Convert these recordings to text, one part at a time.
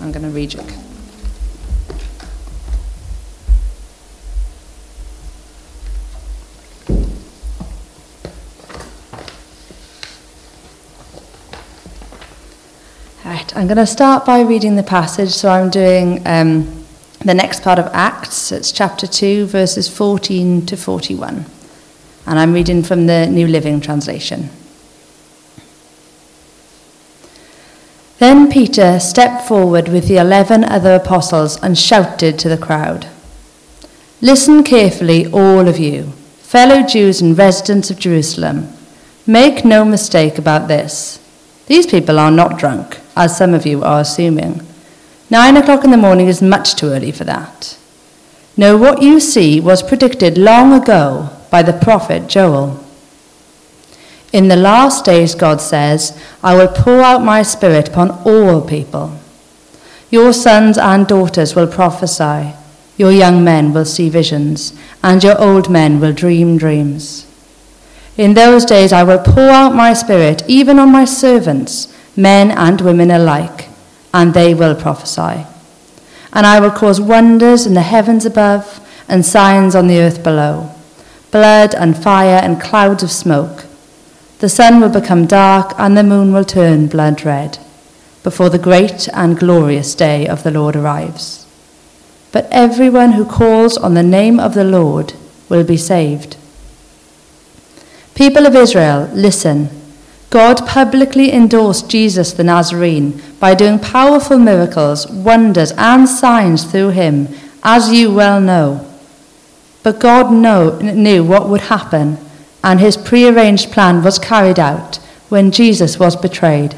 I'm going to it. Right, I'm going to start by reading the passage. So I'm doing um, the next part of Acts. It's chapter 2, verses 14 to 41. And I'm reading from the New Living Translation. Then Peter stepped forward with the eleven other apostles and shouted to the crowd Listen carefully, all of you, fellow Jews and residents of Jerusalem. Make no mistake about this. These people are not drunk, as some of you are assuming. Nine o'clock in the morning is much too early for that. No, what you see was predicted long ago by the prophet Joel. In the last days, God says, I will pour out my spirit upon all people. Your sons and daughters will prophesy, your young men will see visions, and your old men will dream dreams. In those days I will pour out my spirit even on my servants, men and women alike, and they will prophesy. And I will cause wonders in the heavens above and signs on the earth below blood and fire and clouds of smoke. The sun will become dark and the moon will turn blood red before the great and glorious day of the Lord arrives. But everyone who calls on the name of the Lord will be saved. People of Israel, listen. God publicly endorsed Jesus the Nazarene by doing powerful miracles, wonders, and signs through him, as you well know. But God know, knew what would happen, and his prearranged plan was carried out when Jesus was betrayed.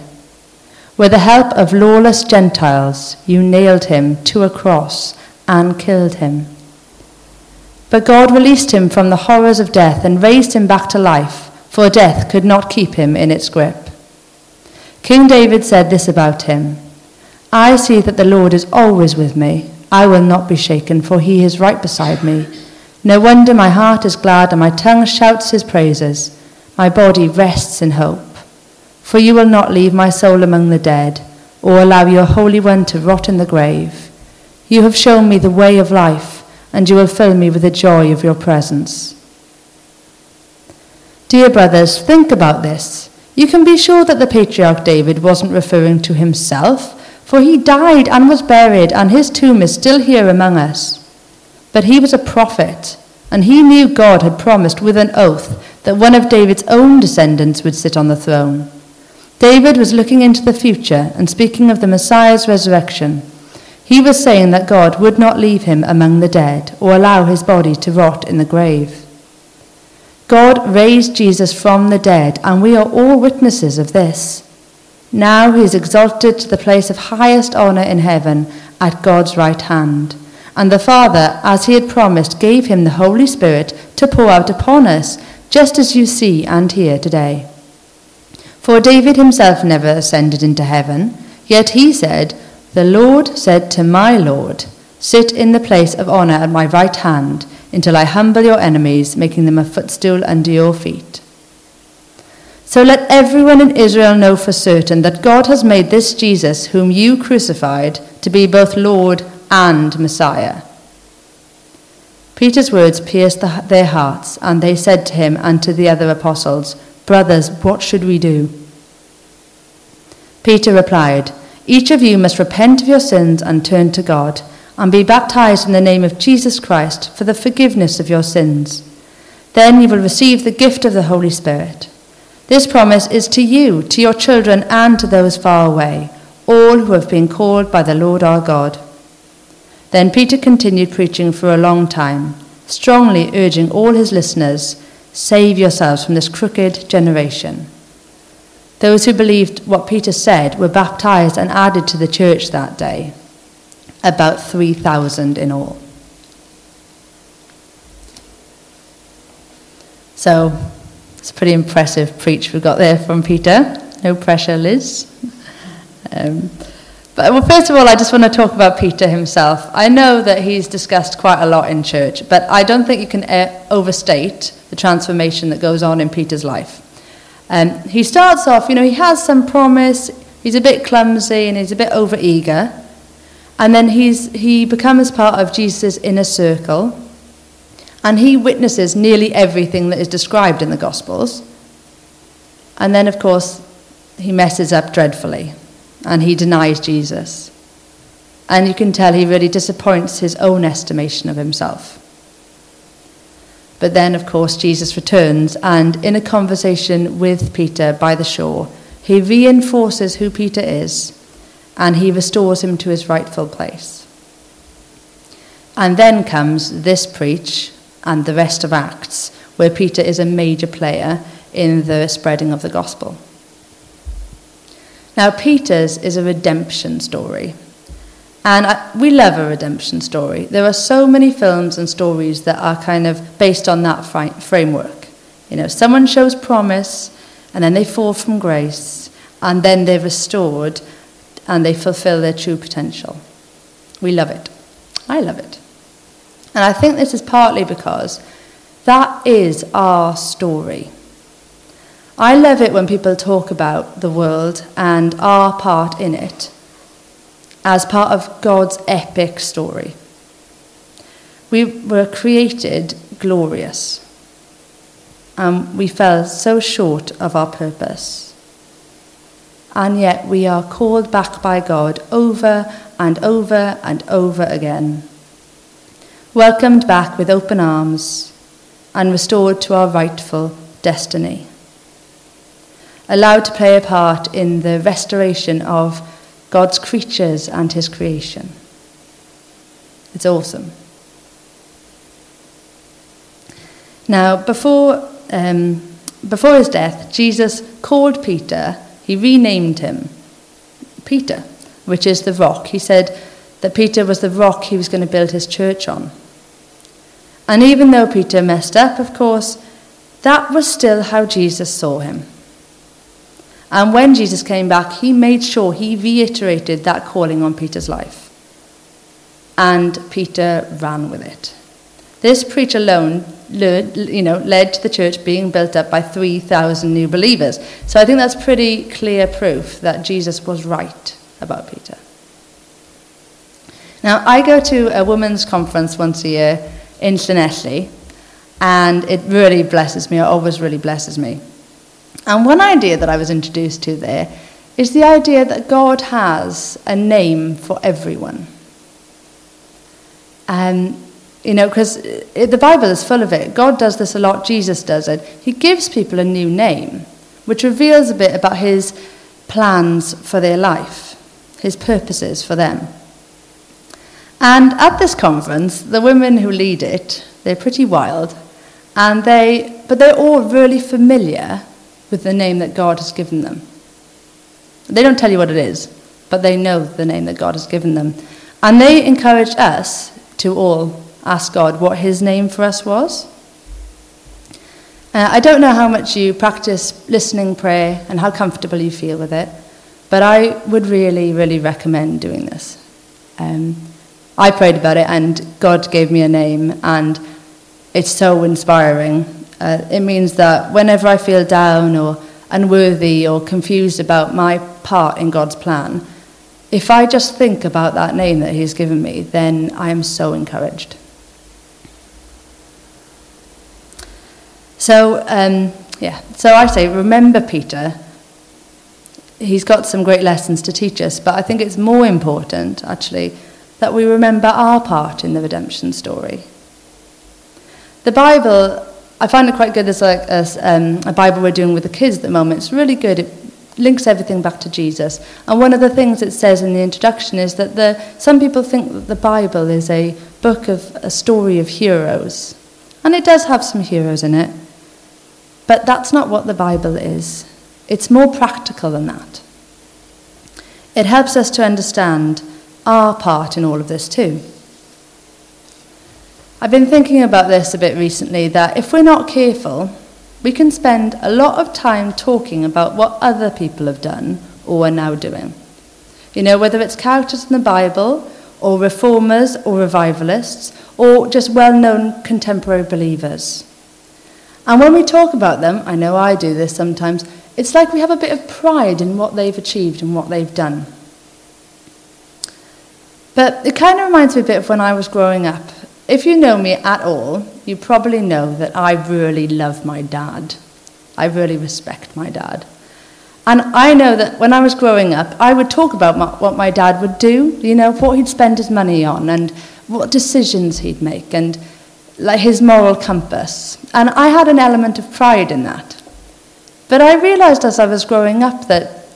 With the help of lawless Gentiles, you nailed him to a cross and killed him. But God released him from the horrors of death and raised him back to life, for death could not keep him in its grip. King David said this about him I see that the Lord is always with me. I will not be shaken, for he is right beside me. No wonder my heart is glad and my tongue shouts his praises. My body rests in hope. For you will not leave my soul among the dead, or allow your Holy One to rot in the grave. You have shown me the way of life and you will fill me with the joy of your presence. Dear brothers, think about this. You can be sure that the patriarch David wasn't referring to himself, for he died and was buried, and his tomb is still here among us. But he was a prophet, and he knew God had promised with an oath that one of David's own descendants would sit on the throne. David was looking into the future and speaking of the Messiah's resurrection. He was saying that God would not leave him among the dead or allow his body to rot in the grave. God raised Jesus from the dead, and we are all witnesses of this. Now he is exalted to the place of highest honour in heaven at God's right hand. And the Father, as he had promised, gave him the Holy Spirit to pour out upon us, just as you see and hear today. For David himself never ascended into heaven, yet he said, the Lord said to my Lord, Sit in the place of honour at my right hand until I humble your enemies, making them a footstool under your feet. So let everyone in Israel know for certain that God has made this Jesus, whom you crucified, to be both Lord and Messiah. Peter's words pierced the, their hearts, and they said to him and to the other apostles, Brothers, what should we do? Peter replied, each of you must repent of your sins and turn to God, and be baptized in the name of Jesus Christ for the forgiveness of your sins. Then you will receive the gift of the Holy Spirit. This promise is to you, to your children, and to those far away, all who have been called by the Lord our God. Then Peter continued preaching for a long time, strongly urging all his listeners save yourselves from this crooked generation. Those who believed what Peter said were baptized and added to the church that day, about 3,000 in all. So it's a pretty impressive preach we got there from Peter. No pressure, Liz. Um, but well, first of all, I just want to talk about Peter himself. I know that he's discussed quite a lot in church, but I don't think you can uh, overstate the transformation that goes on in Peter's life. Um, he starts off, you know, he has some promise, he's a bit clumsy and he's a bit over eager, And then he's, he becomes part of Jesus' inner circle, and he witnesses nearly everything that is described in the Gospels. And then, of course, he messes up dreadfully, and he denies Jesus. And you can tell he really disappoints his own estimation of himself. But then, of course, Jesus returns, and in a conversation with Peter by the shore, he reinforces who Peter is and he restores him to his rightful place. And then comes this preach and the rest of Acts, where Peter is a major player in the spreading of the gospel. Now, Peter's is a redemption story. And I, we love a redemption story. There are so many films and stories that are kind of based on that fri- framework. You know, someone shows promise, and then they fall from grace, and then they're restored, and they fulfill their true potential. We love it. I love it. And I think this is partly because that is our story. I love it when people talk about the world and our part in it as part of God's epic story. We were created glorious, and we fell so short of our purpose and yet we are called back by God over and over and over again. Welcomed back with open arms and restored to our rightful destiny. Allowed to play a part in the restoration of God's creatures and his creation. It's awesome. Now, before, um, before his death, Jesus called Peter he renamed him Peter, which is the rock. He said that Peter was the rock he was going to build his church on. And even though Peter messed up, of course, that was still how Jesus saw him. And when Jesus came back, he made sure he reiterated that calling on Peter's life. And Peter ran with it. This preach alone led, you know, led to the church being built up by 3,000 new believers. So I think that's pretty clear proof that Jesus was right about Peter. Now, I go to a women's conference once a year in Llanelli, and it really blesses me, it always really blesses me. And one idea that I was introduced to there is the idea that God has a name for everyone. And you know, because uh, the Bible is full of it. God does this a lot, Jesus does it. He gives people a new name, which reveals a bit about his plans for their life, his purposes for them. And at this conference, the women who lead it, they're pretty wild, and they, but they're all really familiar with the name that God has given them. They don't tell you what it is, but they know the name that God has given them. And they encourage us to all ask God what his name for us was. Uh, I don't know how much you practice listening prayer and how comfortable you feel with it, but I would really, really recommend doing this. Um, I prayed about it and God gave me a name, and it's so inspiring. Uh, it means that whenever I feel down or unworthy or confused about my part in God's plan, if I just think about that name that He's given me, then I am so encouraged. So, um, yeah, so I say, remember Peter. He's got some great lessons to teach us, but I think it's more important, actually, that we remember our part in the redemption story. The Bible, I find it quite good. There's like a, um, a Bible we're doing with the kids at the moment. It's really good. It links everything back to Jesus. And one of the things it says in the introduction is that the, some people think that the Bible is a book of a story of heroes. And it does have some heroes in it. But that's not what the Bible is. It's more practical than that. It helps us to understand our part in all of this too. I've been thinking about this a bit recently that if we're not careful, we can spend a lot of time talking about what other people have done or are now doing. You know, whether it's characters in the Bible, or reformers, or revivalists, or just well known contemporary believers. And when we talk about them, I know I do this sometimes, it's like we have a bit of pride in what they've achieved and what they've done. But it kind of reminds me a bit of when I was growing up. If you know me at all, you probably know that I really love my dad. I really respect my dad. And I know that when I was growing up, I would talk about my, what my dad would do, you know, what he'd spend his money on and what decisions he'd make and like his moral compass. And I had an element of pride in that. But I realized as I was growing up that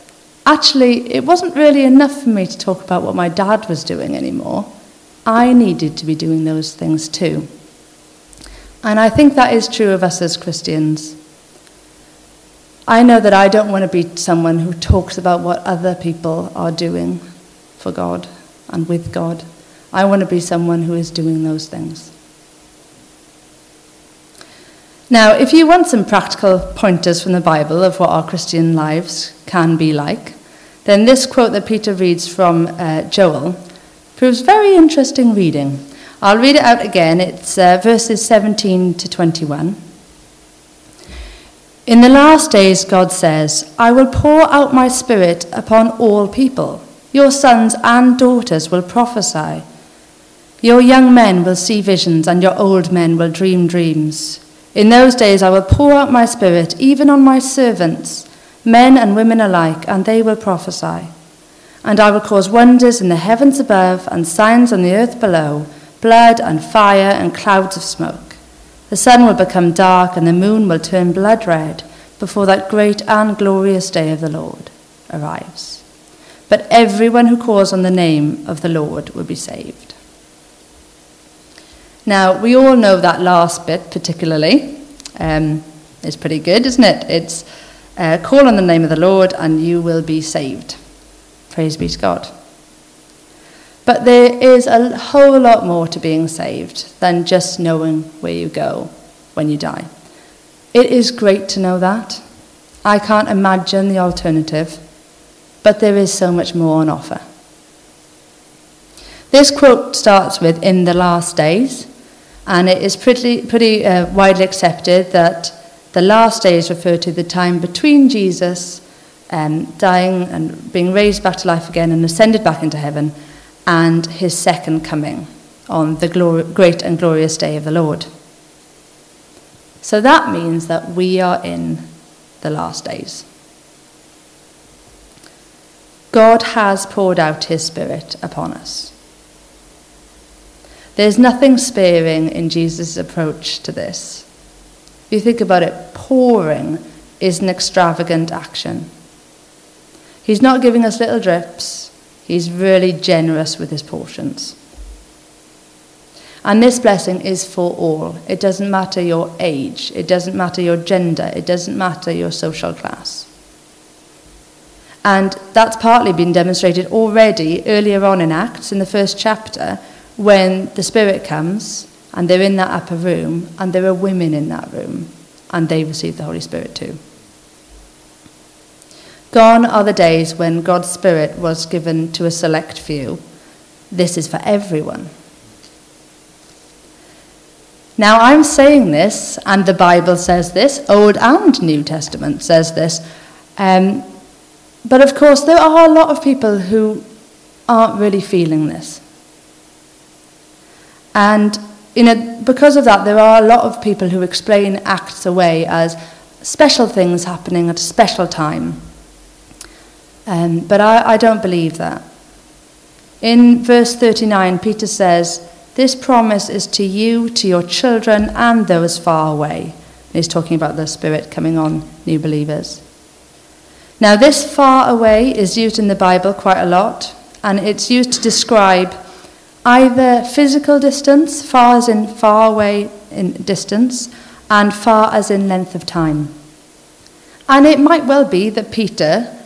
actually it wasn't really enough for me to talk about what my dad was doing anymore. I needed to be doing those things too. And I think that is true of us as Christians. I know that I don't want to be someone who talks about what other people are doing for God and with God. I want to be someone who is doing those things. Now, if you want some practical pointers from the Bible of what our Christian lives can be like, then this quote that Peter reads from uh, Joel proves very interesting reading. I'll read it out again. It's uh, verses 17 to 21. In the last days, God says, I will pour out my spirit upon all people. Your sons and daughters will prophesy. Your young men will see visions, and your old men will dream dreams. In those days, I will pour out my spirit even on my servants, men and women alike, and they will prophesy. And I will cause wonders in the heavens above and signs on the earth below blood and fire and clouds of smoke. The sun will become dark and the moon will turn blood red before that great and glorious day of the Lord arrives. But everyone who calls on the name of the Lord will be saved. Now, we all know that last bit particularly. Um, it's pretty good, isn't it? It's uh, call on the name of the Lord and you will be saved. Praise be to God. But there is a whole lot more to being saved than just knowing where you go when you die. It is great to know that. I can't imagine the alternative, but there is so much more on offer. This quote starts with in the last days, and it is pretty, pretty uh, widely accepted that the last days refer to the time between Jesus um, dying and being raised back to life again and ascended back into heaven and his second coming on the great and glorious day of the Lord. So that means that we are in the last days. God has poured out his Spirit upon us. There's nothing sparing in Jesus' approach to this. If you think about it, pouring is an extravagant action. He's not giving us little drips, He's really generous with his portions. And this blessing is for all. It doesn't matter your age, it doesn't matter your gender, it doesn't matter your social class. And that's partly been demonstrated already earlier on in Acts, in the first chapter, when the Spirit comes and they're in that upper room and there are women in that room and they receive the Holy Spirit too. Gone are the days when God's Spirit was given to a select few. This is for everyone. Now, I'm saying this, and the Bible says this, Old and New Testament says this. Um, but of course, there are a lot of people who aren't really feeling this. And you know, because of that, there are a lot of people who explain acts away as special things happening at a special time. Um, but I, I don't believe that. In verse 39, Peter says, This promise is to you, to your children, and those far away. he's talking about the Spirit coming on new believers. Now, this far away is used in the Bible quite a lot, and it's used to describe either physical distance, far as in far away in distance, and far as in length of time. And it might well be that Peter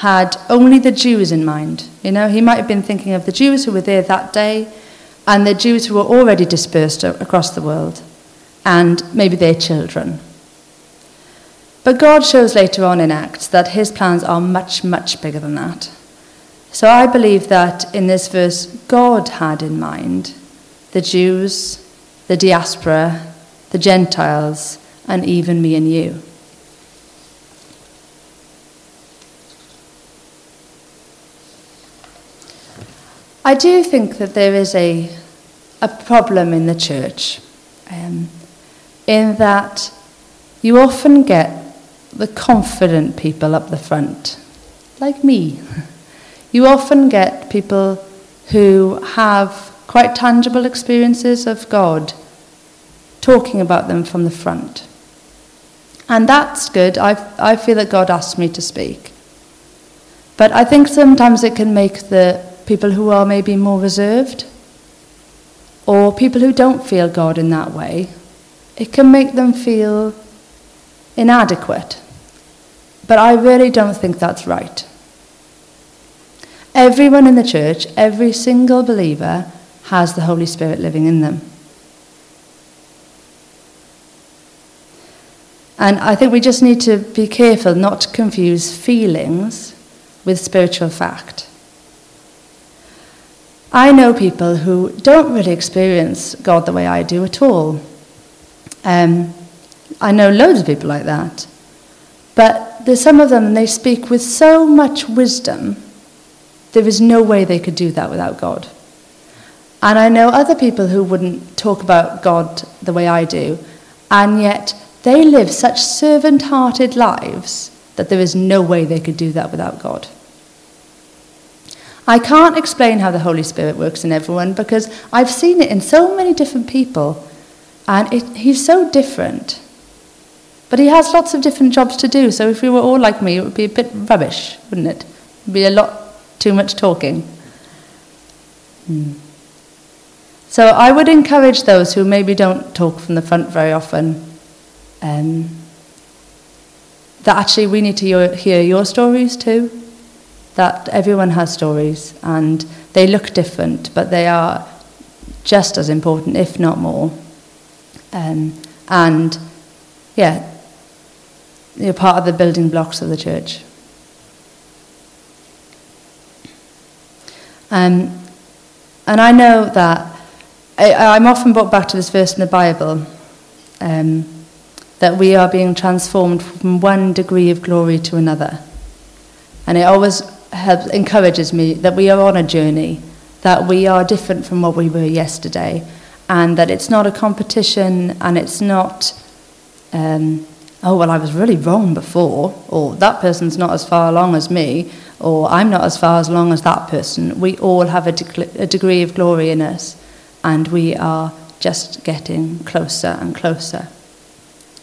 had only the Jews in mind. You know, he might have been thinking of the Jews who were there that day and the Jews who were already dispersed across the world and maybe their children. But God shows later on in Acts that his plans are much, much bigger than that. So I believe that in this verse, God had in mind the Jews, the diaspora, the Gentiles, and even me and you. I do think that there is a, a problem in the church um, in that you often get the confident people up the front, like me. You often get people who have quite tangible experiences of God talking about them from the front. And that's good. I, I feel that God asked me to speak. But I think sometimes it can make the people who are maybe more reserved or people who don't feel God in that way, it can make them feel inadequate. But I really don't think that's right. Everyone in the church, every single believer, has the Holy Spirit living in them. And I think we just need to be careful not to confuse feelings with spiritual fact. I know people who don't really experience God the way I do at all. Um, I know loads of people like that. But there's some of them, and they speak with so much wisdom, there is no way they could do that without God. And I know other people who wouldn't talk about God the way I do, and yet they live such servant hearted lives that there is no way they could do that without God. I can't explain how the Holy Spirit works in everyone because I've seen it in so many different people, and it, He's so different. But He has lots of different jobs to do, so if we were all like me, it would be a bit rubbish, wouldn't it? It would be a lot too much talking. Hmm. So I would encourage those who maybe don't talk from the front very often um, that actually we need to hear your stories too. That everyone has stories and they look different, but they are just as important, if not more. Um, and yeah, you're part of the building blocks of the church. Um, and I know that I, am often brought back to this verse in the Bible. Um, that we are being transformed from one degree of glory to another. And it always helps, encourages me that we are on a journey, that we are different from what we were yesterday, and that it's not a competition and it's not, um, oh, well, I was really wrong before, or that person's not as far along as me, or I'm not as far along as that person. We all have a, de- a degree of glory in us, and we are just getting closer and closer.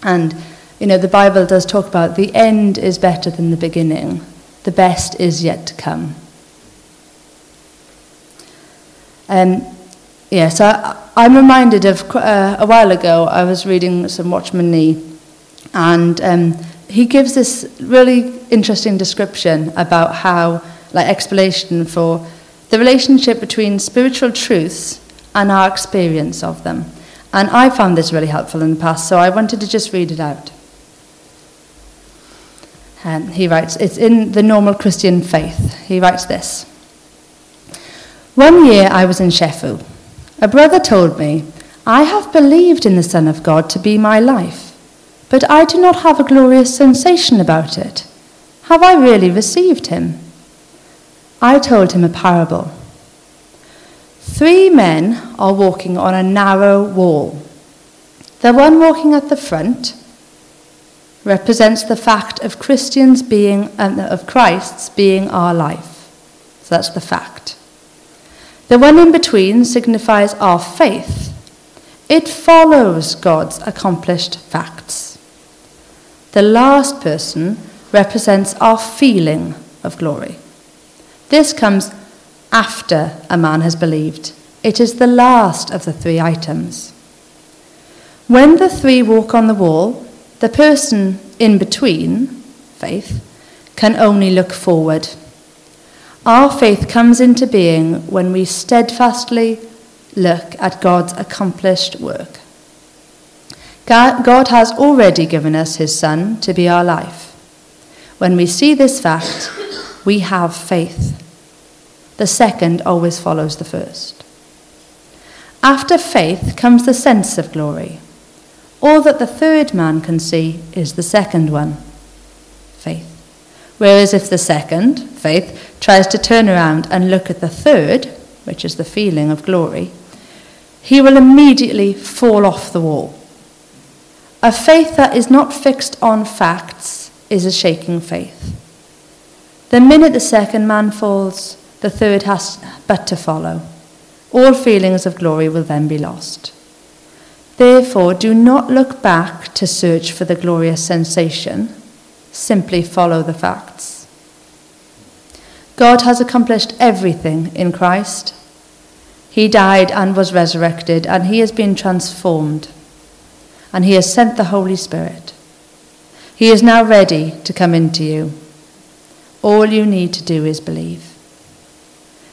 And, you know, the Bible does talk about the end is better than the beginning, the best is yet to come. Um, yeah, so I, am reminded of uh, a while ago, I was reading some Watchman Nee, and um, he gives this really interesting description about how, like, explanation for the relationship between spiritual truths and our experience of them. And I found this really helpful in the past, so I wanted to just read it out. Um, he writes, it's in the normal Christian faith. He writes this One year I was in Sheffield. A brother told me, I have believed in the Son of God to be my life, but I do not have a glorious sensation about it. Have I really received him? I told him a parable. Three men are walking on a narrow wall. The one walking at the front represents the fact of Christians being, um, of Christ's being our life. So that's the fact. The one in between signifies our faith. It follows God's accomplished facts. The last person represents our feeling of glory. This comes after a man has believed. It is the last of the three items. When the three walk on the wall, the person in between, faith, can only look forward. Our faith comes into being when we steadfastly look at God's accomplished work. God has already given us his Son to be our life. When we see this fact, we have faith. The second always follows the first. After faith comes the sense of glory. All that the third man can see is the second one, faith. Whereas if the second, faith, tries to turn around and look at the third, which is the feeling of glory, he will immediately fall off the wall. A faith that is not fixed on facts is a shaking faith. The minute the second man falls, the third has but to follow. All feelings of glory will then be lost. Therefore, do not look back to search for the glorious sensation. Simply follow the facts. God has accomplished everything in Christ. He died and was resurrected, and he has been transformed. And he has sent the Holy Spirit. He is now ready to come into you. All you need to do is believe.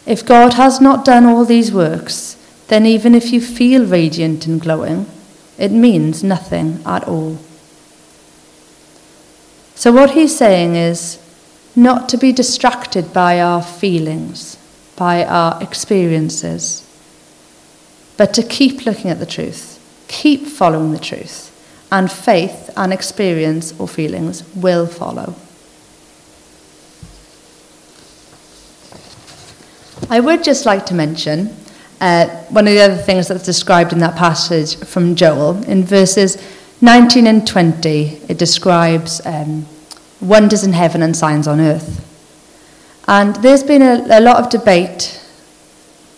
If God has not done all these works, then even if you feel radiant and glowing, it means nothing at all. So, what he's saying is not to be distracted by our feelings, by our experiences, but to keep looking at the truth, keep following the truth, and faith and experience or feelings will follow. I would just like to mention uh, one of the other things that's described in that passage from Joel. In verses 19 and 20, it describes um, wonders in heaven and signs on earth. And there's been a, a lot of debate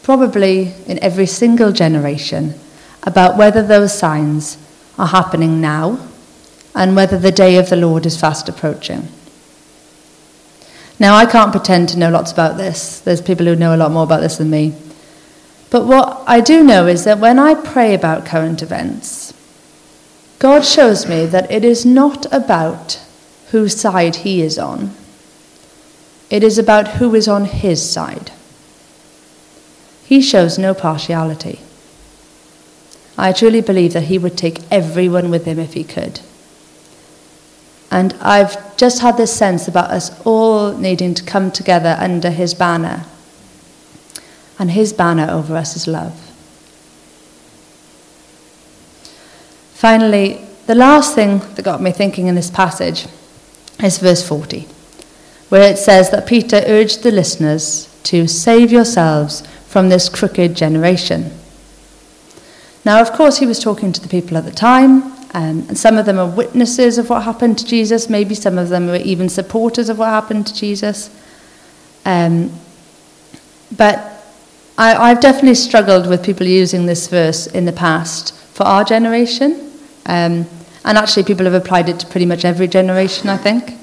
probably in every single generation, about whether those signs are happening now and whether the day of the Lord is fast approaching. Now, I can't pretend to know lots about this. There's people who know a lot more about this than me. But what I do know is that when I pray about current events, God shows me that it is not about whose side He is on, it is about who is on His side. He shows no partiality. I truly believe that he would take everyone with him if he could. And I've just had this sense about us all needing to come together under his banner. And his banner over us is love. Finally, the last thing that got me thinking in this passage is verse 40, where it says that Peter urged the listeners to save yourselves from this crooked generation. Now, of course, he was talking to the people at the time, um, and some of them are witnesses of what happened to Jesus. Maybe some of them were even supporters of what happened to Jesus. Um, but I, I've definitely struggled with people using this verse in the past for our generation. Um, and actually, people have applied it to pretty much every generation, I think.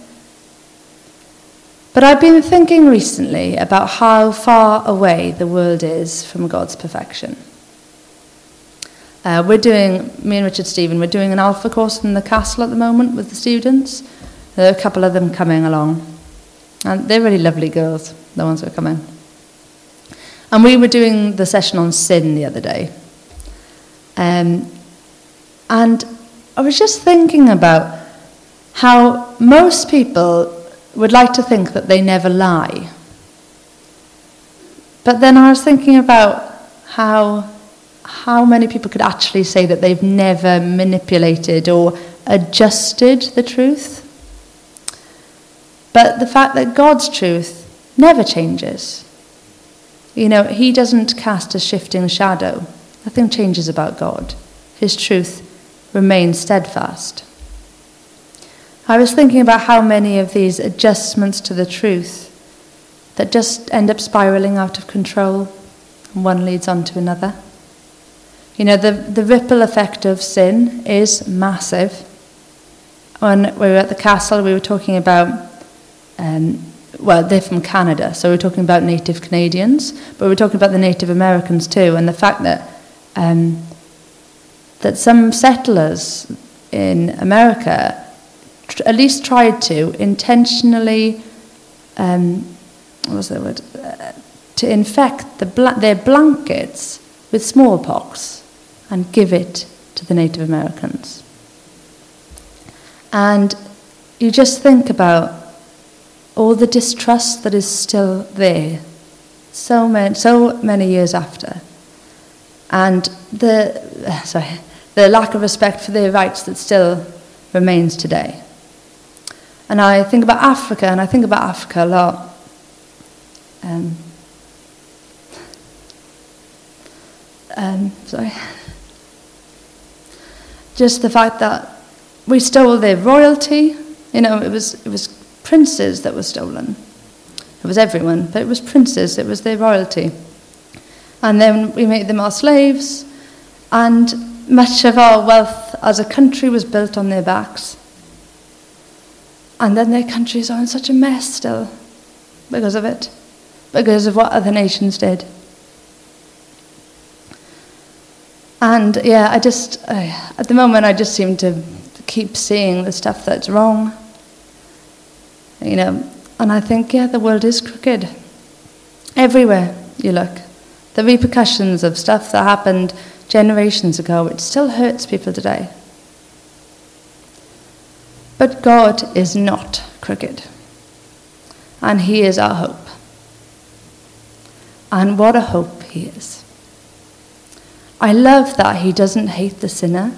But I've been thinking recently about how far away the world is from God's perfection. Uh, we're doing, me and Richard Stephen, we're doing an alpha course in the castle at the moment with the students. There are a couple of them coming along. And they're really lovely girls, the ones who are coming. And we were doing the session on sin the other day. Um, and I was just thinking about how most people would like to think that they never lie. But then I was thinking about how, how many people could actually say that they've never manipulated or adjusted the truth. But the fact that God's truth never changes. You know, He doesn't cast a shifting shadow. Nothing changes about God. His truth remains steadfast. I was thinking about how many of these adjustments to the truth that just end up spiraling out of control and one leads on to another. You know, the, the ripple effect of sin is massive. When we were at the castle, we were talking about, um, well, they're from Canada, so we we're talking about native Canadians, but we're talking about the Native Americans too, and the fact that, um, that some settlers in America at least tried to intentionally, um, what was the word, uh, to infect the their blankets with smallpox and give it to the Native Americans. And you just think about all the distrust that is still there, so many, so many years after, and the sorry, the lack of respect for their rights that still remains today. And I think about Africa, and I think about Africa a lot. Um, um, sorry, just the fact that we stole their royalty. You know, it was, it was princes that were stolen. It was everyone, but it was princes, it was their royalty. And then we made them our slaves, and much of our wealth as a country was built on their backs. And then their countries are in such a mess still because of it, because of what other nations did. And yeah, I just, at the moment, I just seem to keep seeing the stuff that's wrong. You know, and I think, yeah, the world is crooked. Everywhere you look. The repercussions of stuff that happened generations ago, it still hurts people today. But God is not crooked. And He is our hope. And what a hope He is. I love that He doesn't hate the sinner,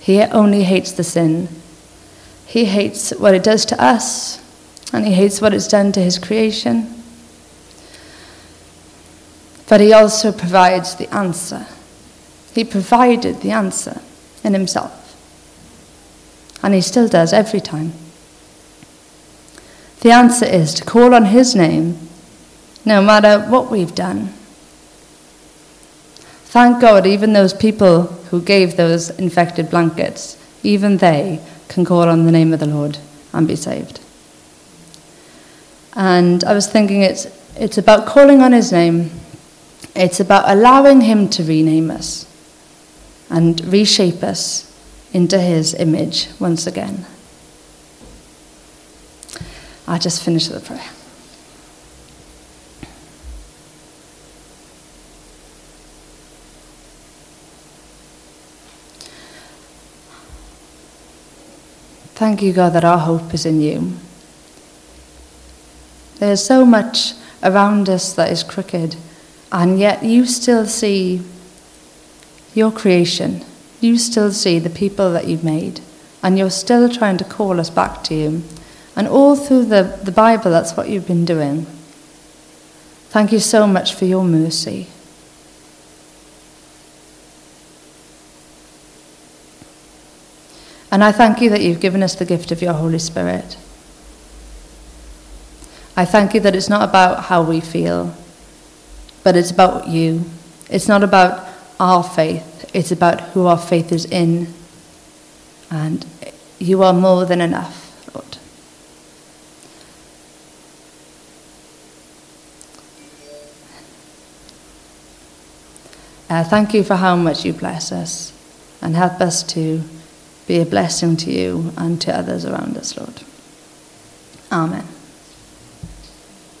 He only hates the sin. He hates what it does to us, and He hates what it's done to His creation. But He also provides the answer. He provided the answer in Himself. And he still does every time. The answer is to call on his name no matter what we've done. Thank God, even those people who gave those infected blankets, even they can call on the name of the Lord and be saved. And I was thinking it's, it's about calling on his name, it's about allowing him to rename us and reshape us into his image once again. I just finish the prayer. Thank you, God, that our hope is in you. There's so much around us that is crooked, and yet you still see your creation you still see the people that you've made, and you're still trying to call us back to you. And all through the, the Bible, that's what you've been doing. Thank you so much for your mercy. And I thank you that you've given us the gift of your Holy Spirit. I thank you that it's not about how we feel, but it's about you. It's not about our faith, it's about who our faith is in. And you are more than enough, Lord. Uh, thank you for how much you bless us and help us to be a blessing to you and to others around us, Lord. Amen.